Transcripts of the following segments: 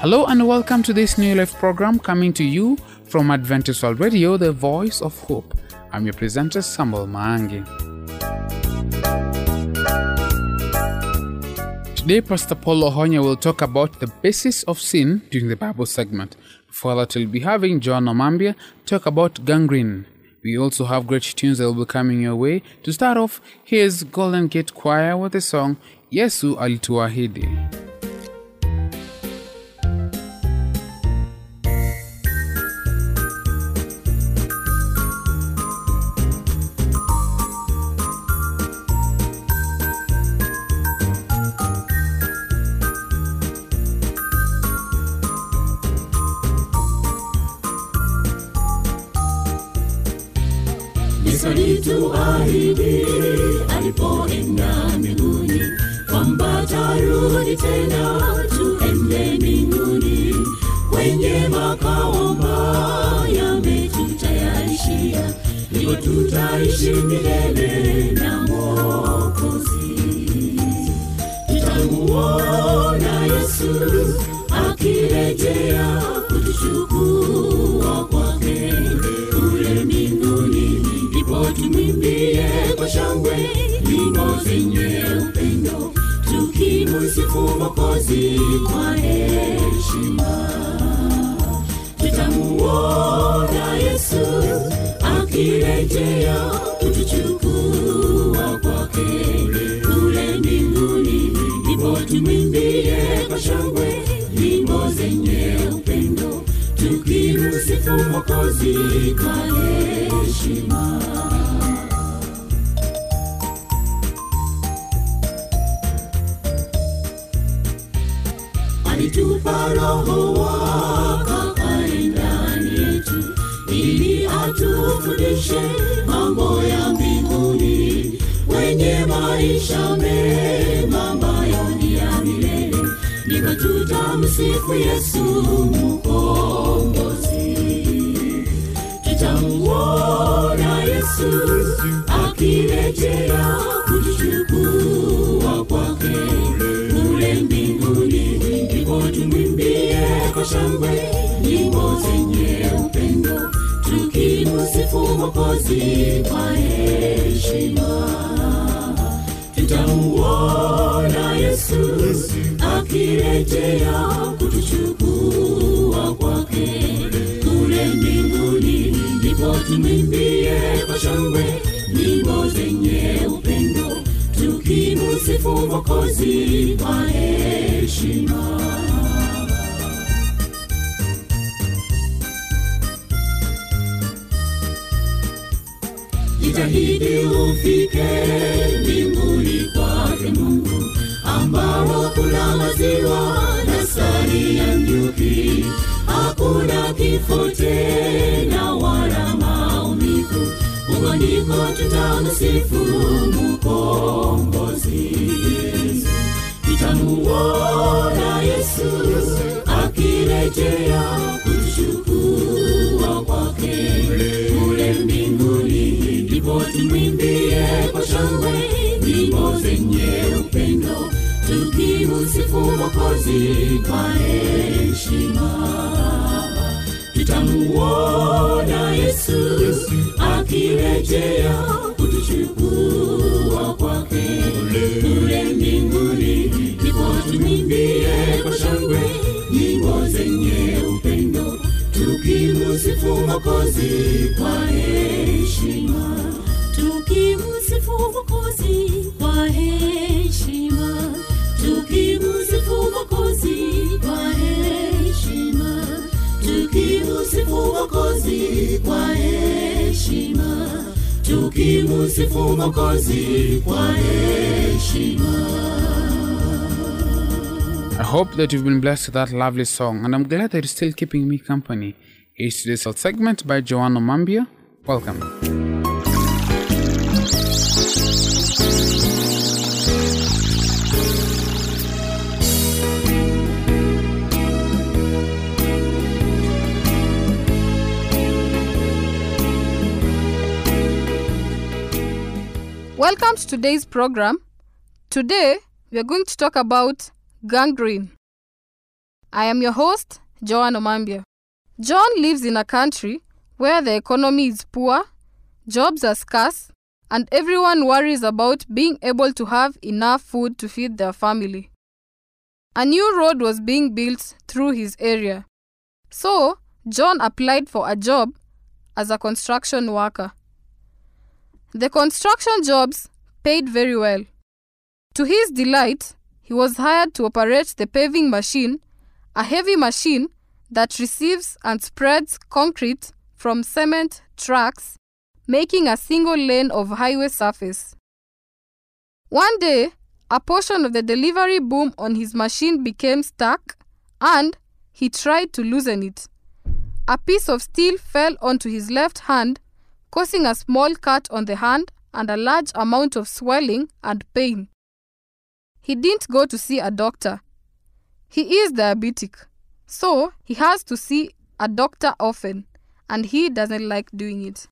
Hello and welcome to this New Life program coming to you from Adventist World Radio, the voice of hope. I'm your presenter, Samuel Maangi. Today, Pastor Paul Ohonya will talk about the basis of sin during the Bible segment. Before that, we'll be having John Omambia talk about gangrene. We also have great tunes that will be coming your way. To start off, here's Golden Gate Choir with the song Yesu Alituahidi. Yesu alituahidi alipoenda mbinguni kwamba tarudi tena tuende mbinguni kwenye makao ambayo yametutayarishia, ndipo tutaishi milele na Mwokozi. Tutamuona Yesu akirejea kutuchukua kwake ndipo kwa shangwe nyimbo zenye upendo, tukimusifu Mwokozi kwa heshima. Tutamuona Yesu akirejea kutuchukua kwake. Kule mbinguni, ndipo tumwimbie kwa shangwe nyimbo zenye upendo, tukimusifu Mwokozi kwa heshima. alitupa roho wakae ndani yetu ili atufundishe mambo ya mbinguni wenye maisha mema tutamsifu yesu mukombozi tutamuona yesu akirejea kutuchukua kwake. Kule mbinguni ndipo tumwimbie kwa shangwe nyimbo zenye upendo tukimusifu mokozi kwa heshima tutamuona yesu akirejea kutuchukua kwake. Kule mbinguni ndipo tumwimbie kwa shangwe nyimbo zenye upendo tukimusifu mwokozi kwa heshima jitahidi ufike mbinguni kwake mungu ambao kuna maziwa na sari ya nyuki. Hakuna kifo tena wala maumivu. Huko ndiko tutamsifu mukombozi tutamuona yesu akirejea tumwimbie kwa shangwe nyimbo zenye upendo. Tukimusifu mwokozi kwa heshima. Tutamuona yesu akirejea kutuchukua kwake. Kule mbinguni ndipo tumwimbie kwa shangwe nyimbo zenye upendo. Tukimusifu mwokozi kwa heshima I hope that you've been blessed with that lovely song, and I'm glad that you're still keeping me company. Here's today's segment by Joan Omambia. Welcome. Welcome to today's program. Today, we are going to talk about gangrene. I am your host, Joan Omambia. John lives in a country where the economy is poor, jobs are scarce, and everyone worries about being able to have enough food to feed their family. A new road was being built through his area. So, John applied for a job as a construction worker. The construction jobs paid very well. To his delight, he was hired to operate the paving machine, a heavy machine that receives and spreads concrete from cement tracks, making a single lane of highway surface. One day, a portion of the delivery boom on his machine became stuck and he tried to loosen it. A piece of steel fell onto his left hand, causing a small cut on the hand and a large amount of swelling and pain. He didn't go to see a doctor. He is diabetic, so he has to see a doctor often, and he doesn't like doing it.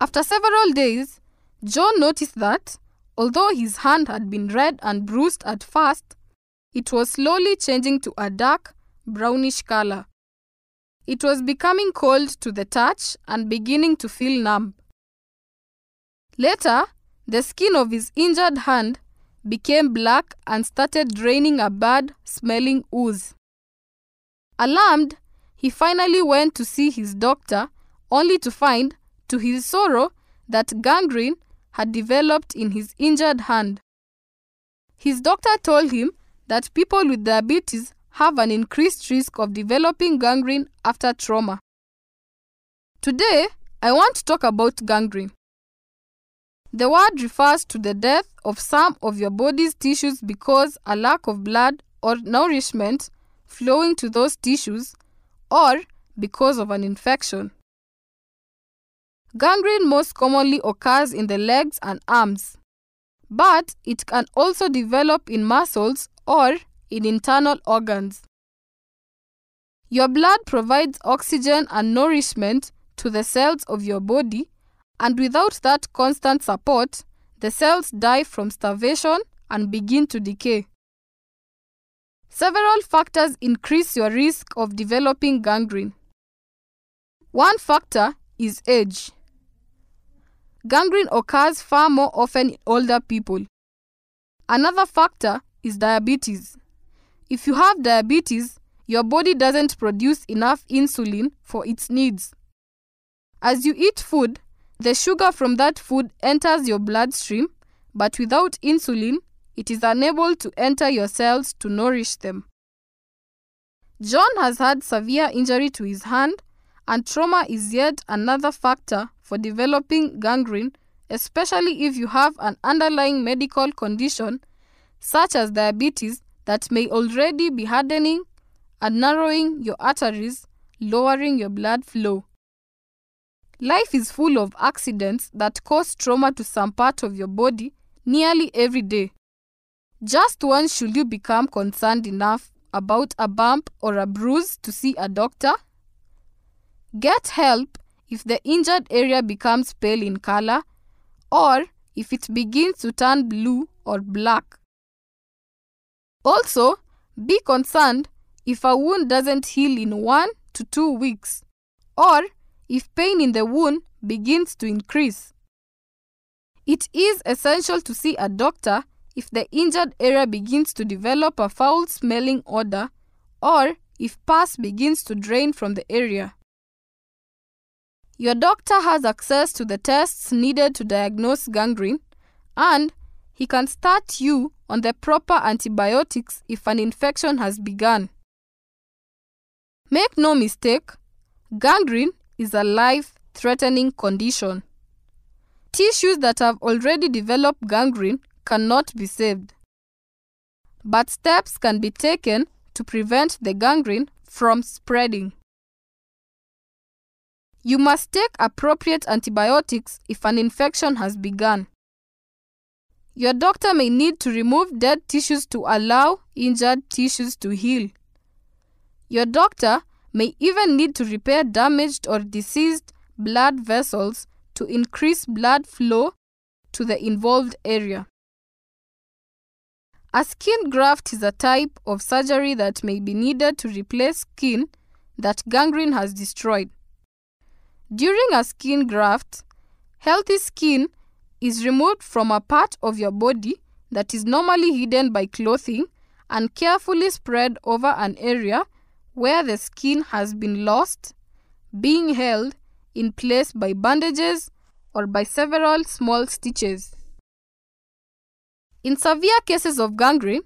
After several days, John noticed that, although his hand had been red and bruised at first, it was slowly changing to a dark, brownish color. It was becoming cold to the touch and beginning to feel numb. Later, the skin of his injured hand became black and started draining a bad smelling ooze. Alarmed, he finally went to see his doctor, only to find, to his sorrow, that gangrene had developed in his injured hand. His doctor told him that people with diabetes have an increased risk of developing gangrene after trauma. Today, I want to talk about gangrene. The word refers to the death of some of your body's tissues because a lack of blood or nourishment flowing to those tissues or because of an infection. Gangrene most commonly occurs in the legs and arms, but it can also develop in muscles or in internal organs. Your blood provides oxygen and nourishment to the cells of your body and without that constant support, the cells die from starvation and begin to decay. Several factors increase your risk of developing gangrene. One factor is age. Gangrene occurs far more often in older people. Another factor is diabetes. If you have diabetes, your body doesn't produce enough insulin for its needs. As you eat food, the sugar from that food enters your bloodstream, but without insulin, it is unable to enter your cells to nourish them. John has had severe injury to his hand, and trauma is yet another factor for developing gangrene, especially if you have an underlying medical condition such as diabetes that may already be hardening and narrowing your arteries, lowering your blood flow. Life is full of accidents that cause trauma to some part of your body nearly every day. Just when should you become concerned enough about a bump or a bruise to see a doctor? Get help if the injured area becomes pale in color or if it begins to turn blue or black. Also, be concerned if a wound doesn't heal in one to two weeks or if pain in the wound begins to increase. It is essential to see a doctor if the injured area begins to develop a foul smelling odor or if pus begins to drain from the area. Your doctor has access to the tests needed to diagnose gangrene and he can start you on the proper antibiotics if an infection has begun. Make no mistake, gangrene is a life threatening condition. Tissues that have already developed gangrene cannot be saved. But steps can be taken to prevent the gangrene from spreading. You must take appropriate antibiotics if an infection has begun. Your doctor may need to remove dead tissues to allow injured tissues to heal. Your doctor may even need to repair damaged or diseased blood vessels to increase blood flow to the involved area. A skin graft is a type of surgery that may be needed to replace skin that gangrene has destroyed. During a skin graft, healthy skin is removed from a part of your body that is normally hidden by clothing and carefully spread over an area where the skin has been lost, being held in place by bandages or by several small stitches. In severe cases of gangrene,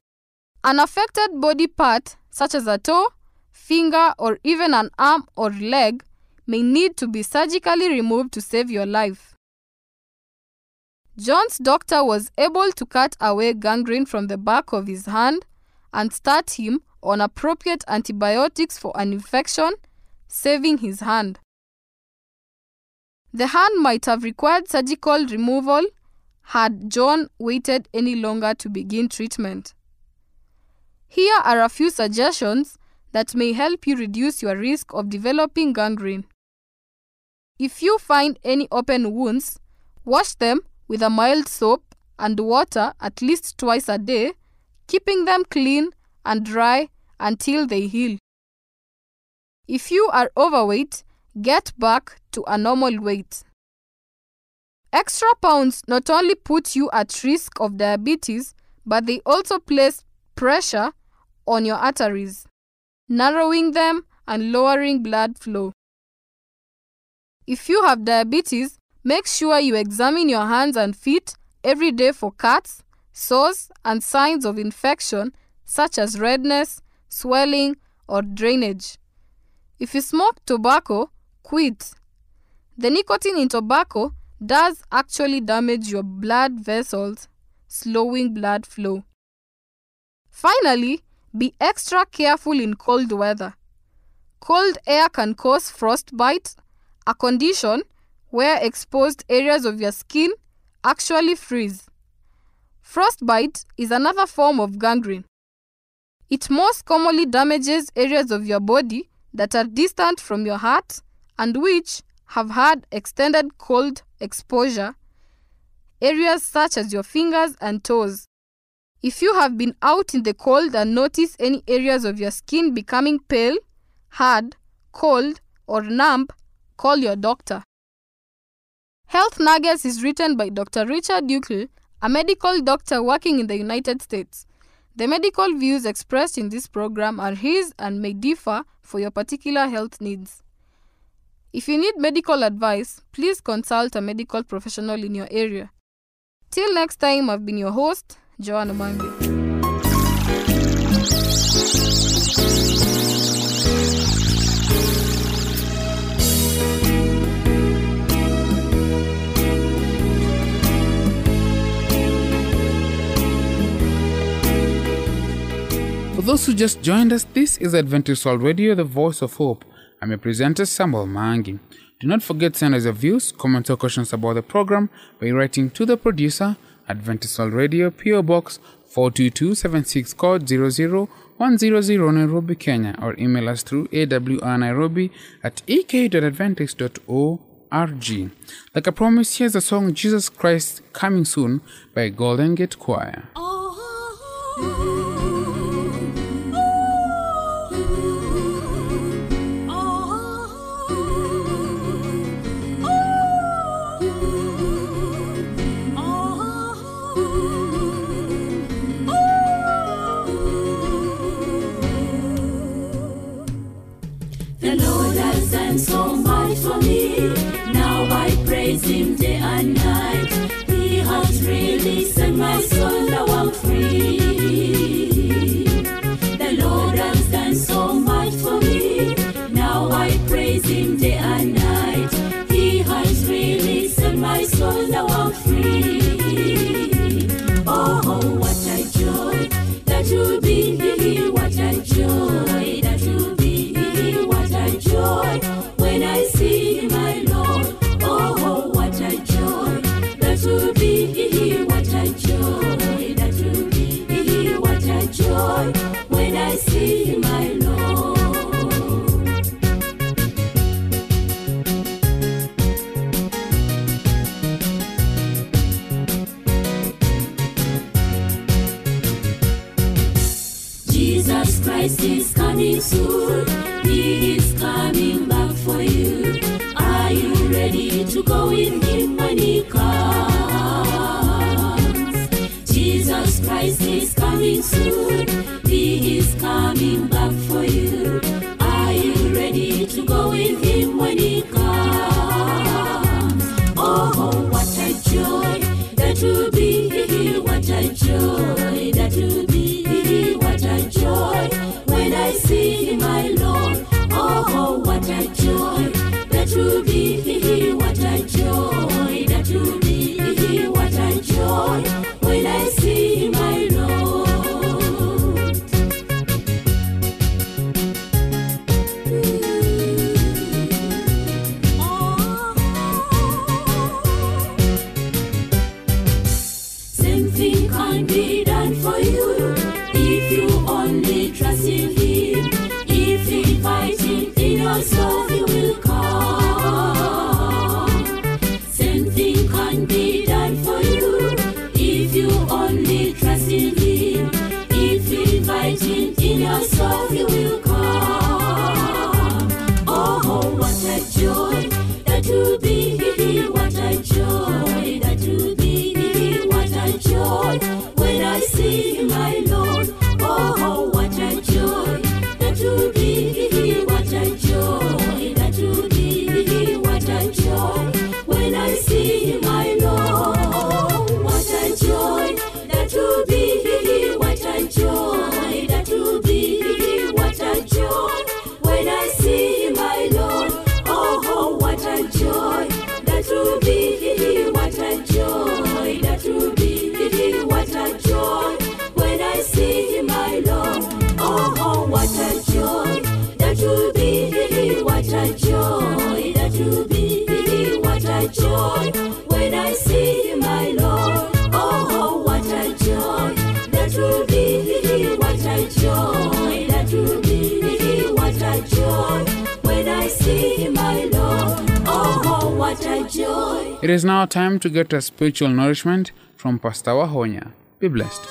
an affected body part, such as a toe, finger, or even an arm or leg, may need to be surgically removed to save your life. John's doctor was able to cut away gangrene from the back of his hand and start him on appropriate antibiotics for an infection, saving his hand. The hand might have required surgical removal had John waited any longer to begin treatment. Here are a few suggestions that may help you reduce your risk of developing gangrene. If you find any open wounds, wash them with a mild soap and water at least twice a day, keeping them clean and dry until they heal. If you are overweight, get back to a normal weight. Extra pounds not only put you at risk of diabetes, but they also place pressure on your arteries, narrowing them and lowering blood flow. If you have diabetes, make sure you examine your hands and feet every day for cuts, sores, and signs of infection such as redness, swelling, or drainage. If you smoke tobacco, quit. The nicotine in tobacco does actually damage your blood vessels, slowing blood flow. Finally, be extra careful in cold weather. Cold air can cause frostbite, a condition where exposed areas of your skin actually freeze. Frostbite is another form of gangrene. It most commonly damages areas of your body that are distant from your heart and which have had extended cold exposure, areas such as your fingers and toes. If you have been out in the cold and notice any areas of your skin becoming pale, hard, cold, or numb, call your doctor. Health Nuggets is written by Dr. Richard Dukel, a medical doctor working in the United States. The medical views expressed in this program are his and may differ for your particular health needs. If you need medical advice, please consult a medical professional in your area. Till next time, I've been your host, Joanne Omambi. For those who just joined us, this is Adventist World Radio, the voice of hope. I'm your presenter, Samuel Mangi. Do not forget to send us your views, comments, or questions about the program by writing to the producer, Adventist World Radio, PO Box 42276 code 00100 Nairobi, Kenya, or email us through awrnairobi at ek.adventist.org. Like I promised, here's the song Jesus Christ Coming Soon by Golden Gate Choir. The He and my soul, now I'm free. It is now time to get a spiritual nourishment from Pastor Wahonya. Be blessed.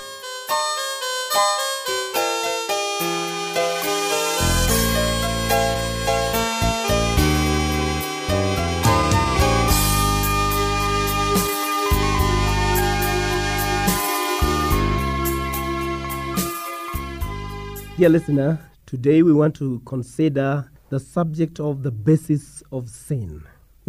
Dear listener, today we want to consider the subject of the basis of sin.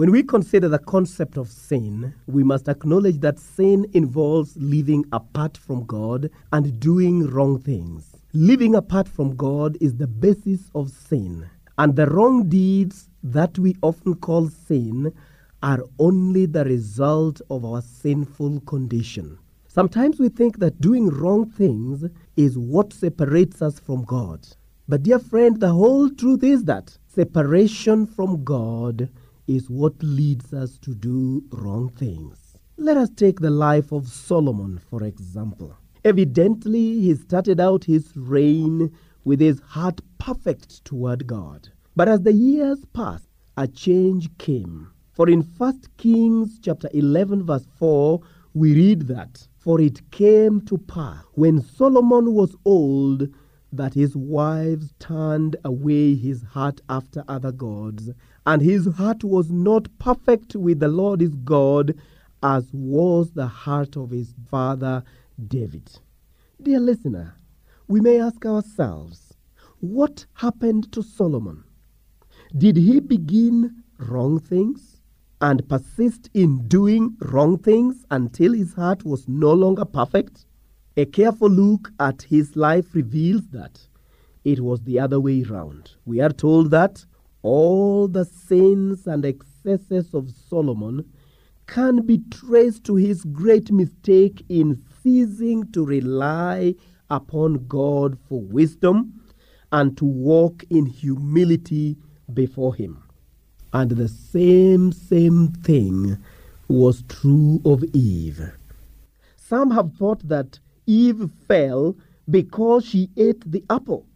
When we consider the concept of sin, we must acknowledge that sin involves living apart from God and doing wrong things. Living apart from God is the basis of sin, and the wrong deeds that we often call sin are only the result of our sinful condition. Sometimes we think that doing wrong things is what separates us from God. But, dear friend, the whole truth is that separation from God is what leads us to do wrong things. Let us take the life of Solomon, for example. Evidently, he started out his reign with his heart perfect toward God. But as the years passed, a change came. For in 1 Kings chapter 11 verse 4, we read that, For it came to pass when Solomon was old that his wives turned away his heart after other gods, and his heart was not perfect with the Lord his God, as was the heart of his father David. Dear listener, we may ask ourselves, what happened to Solomon? Did he begin wrong things and persist in doing wrong things until his heart was no longer perfect? A careful look at his life reveals that it was the other way round. We are told that all the sins and excesses of Solomon can be traced to his great mistake in ceasing to rely upon God for wisdom and to walk in humility before him. And the same, same thing was true of Eve. Some have thought that Eve fell because she ate the apple,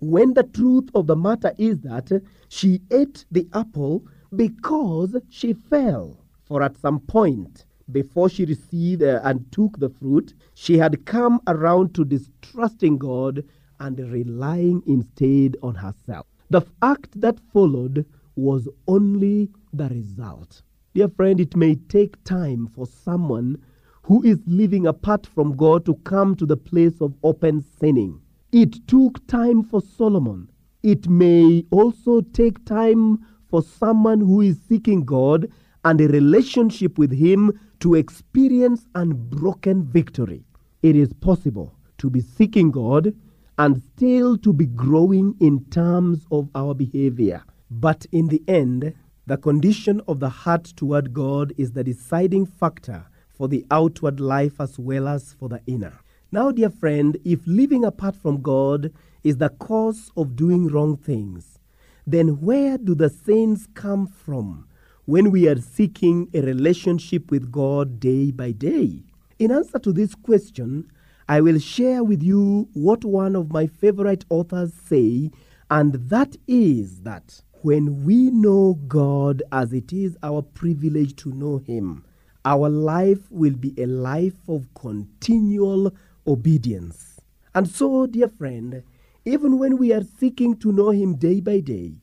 when the truth of the matter is that she ate the apple because she fell. For at some point, before she received uh, and took the fruit, she had come around to distrusting God and relying instead on herself. The act that followed was only the result. Dear friend, it may take time for someone who is living apart from God to come to the place of open sinning. It took time for Solomon. It may also take time for someone who is seeking God and a relationship with Him to experience unbroken victory. It is possible to be seeking God and still to be growing in terms of our behavior. But in the end, the condition of the heart toward God is the deciding factor for the outward life as well as for the inner. Now, dear friend, if living apart from God is the cause of doing wrong things, then where do the sins come from when we are seeking a relationship with God day by day? In answer to this question, I will share with you what one of my favorite authors say, and that is that when we know God as it is our privilege to know Him, our life will be a life of continual obedience. And so, dear friend, even when we are seeking to know Him day by day,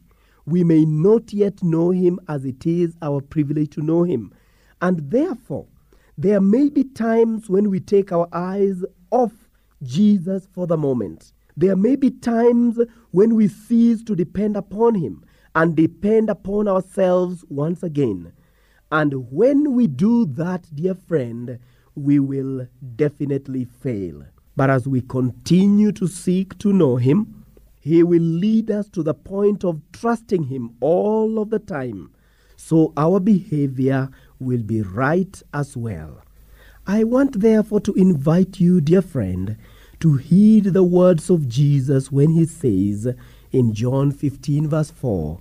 we may not yet know Him as it is our privilege to know Him. And therefore, there may be times when we take our eyes off Jesus for the moment. There may be times when we cease to depend upon Him and depend upon ourselves once again. And when we do that, dear friend, we will definitely fail. But as we continue to seek to know Him, He will lead us to the point of trusting Him all of the time. So our behavior will be right as well. I want therefore to invite you, dear friend, to heed the words of Jesus when he says in John 15, verse 4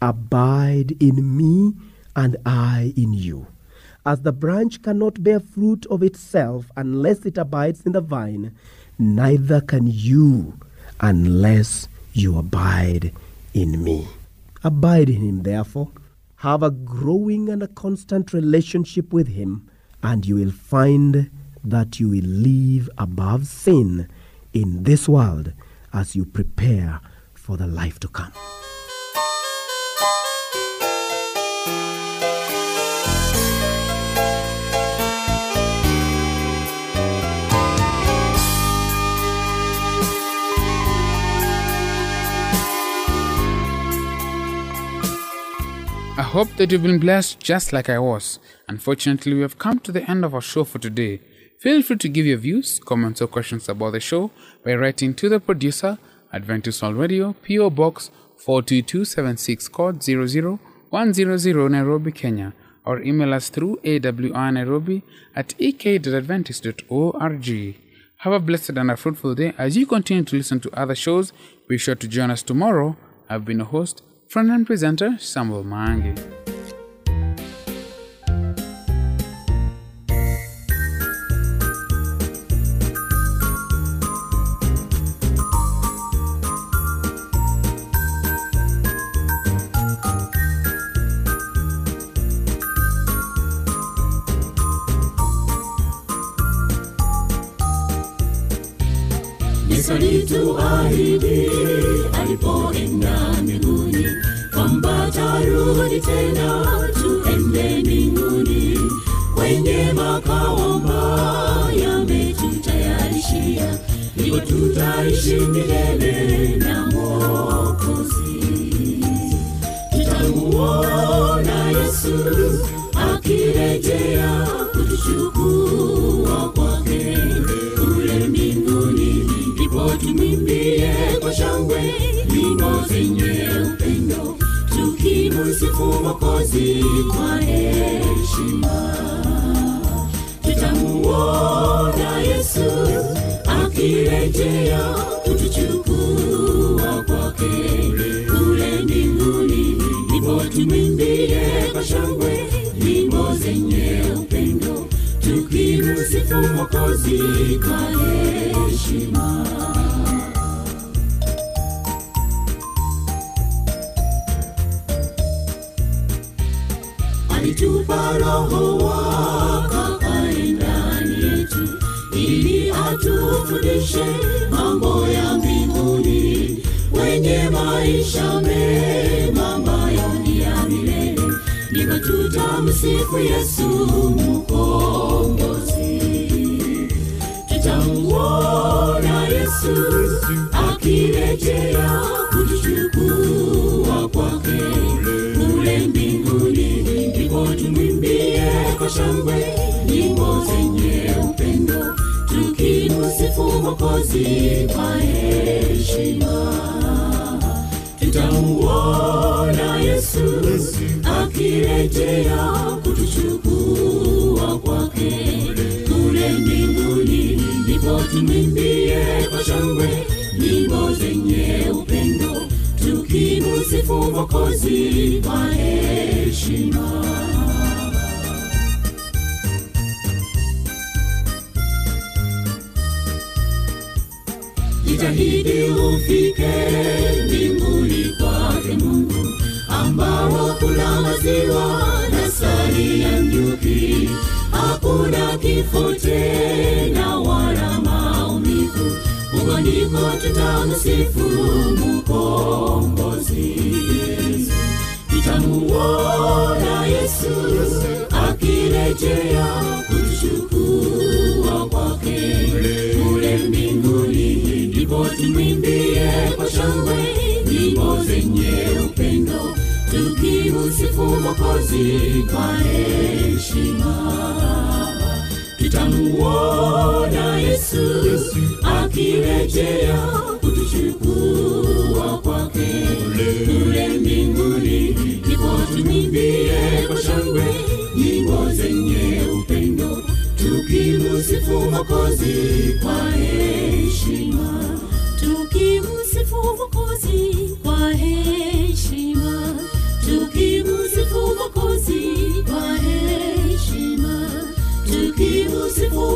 Abide in me, and I in you. As the branch cannot bear fruit of itself unless it abides in the vine, neither can you unless you abide in me. Abide in him, therefore. Have a growing and a constant relationship with him, and you will find that you will live above sin in this world as you prepare for the life to come. Hope that you've been blessed just like I was. Unfortunately, we have come to the end of our show for today. Feel free to give your views, comments, or questions about the show by writing to the producer, Adventist World Radio, PO Box 42276, code 00100 Nairobi, Kenya, or email us through awrnairobi at ek.adventist.org. Have a blessed and a fruitful day as you continue to listen to other shows. Be sure to join us tomorrow. I've been a host, friend and presenter, Samuel Mangi. Yesu alituahidi alipoenda tena tuende mbinguni kwenye makao ambayo yametutayarishia, ndipo tutaishi milele na Mwokozi. Tutamuona Yesu akirejea kutuchukua kwake kule mbinguni, ndipo tumwimbie kwa shangwe nyimbo tukimusifu Mwokozi kwa heshima. Tutamuona Yesu akirejea kutuchukua kwake kule mbinguni, ndipo tumwimbie kwa shangwe nyimbo zenye upendo, tukimusifu Mwokozi kwa heshima. Alitupa wako kae ndani yetu ili atufundishe mambo ya mbinguni, wenye maisha mema ambayo ni ya milele. Ndivyo tutamsifu yesu mkombozi. Tutamuona yesu akirejea kutuchukua kwake mokozi kwa heshima tutamuona yesu akirejea kutuchukua kwake. Kule mbinguni ndipo tumwimbie kwa shangwe nyimbo zenye upendo tukimusifu mokozi kwa heshima maziwa na sari ya nyuki. Hakuna kifo tena wala maumivu. Huko ndiko tutamsifu mukombozi tutamuona yesu akirejea kutuchukua kwake. Kule mbinguni ndipo tumwimbie kwa shangwe nyimbo zenye tukimusifu mokozi kwa heshima. Tutamuona yesu akirejea kutuchukua kwake. Kule mbinguni ndipo tumwimbie kwa shangwe nyimbo zenye upendo. Tukimusifu mokozi kwa heshima. Tukimusifu mokozi kwa heshima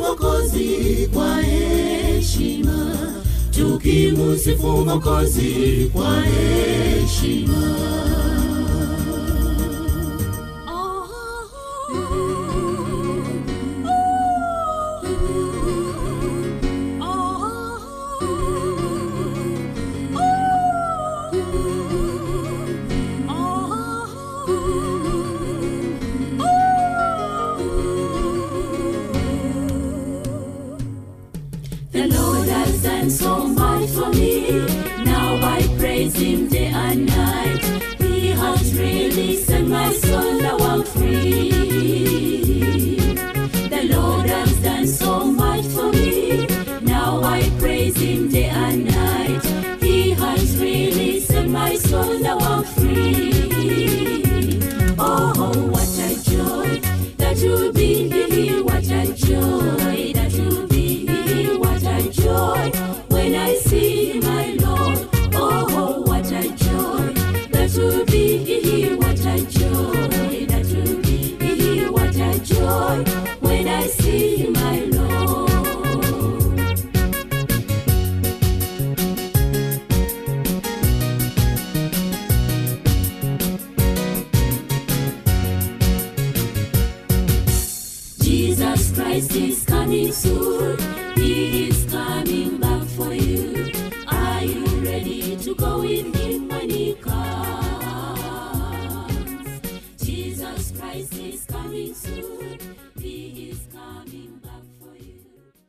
mokozi kwa heshima. Tukimusifu mokozi kwa heshima Him day and night. He has really set my soul now I'm free. The Lord has done so much for me. Now I praise Him day and night. He has really set my soul now I'm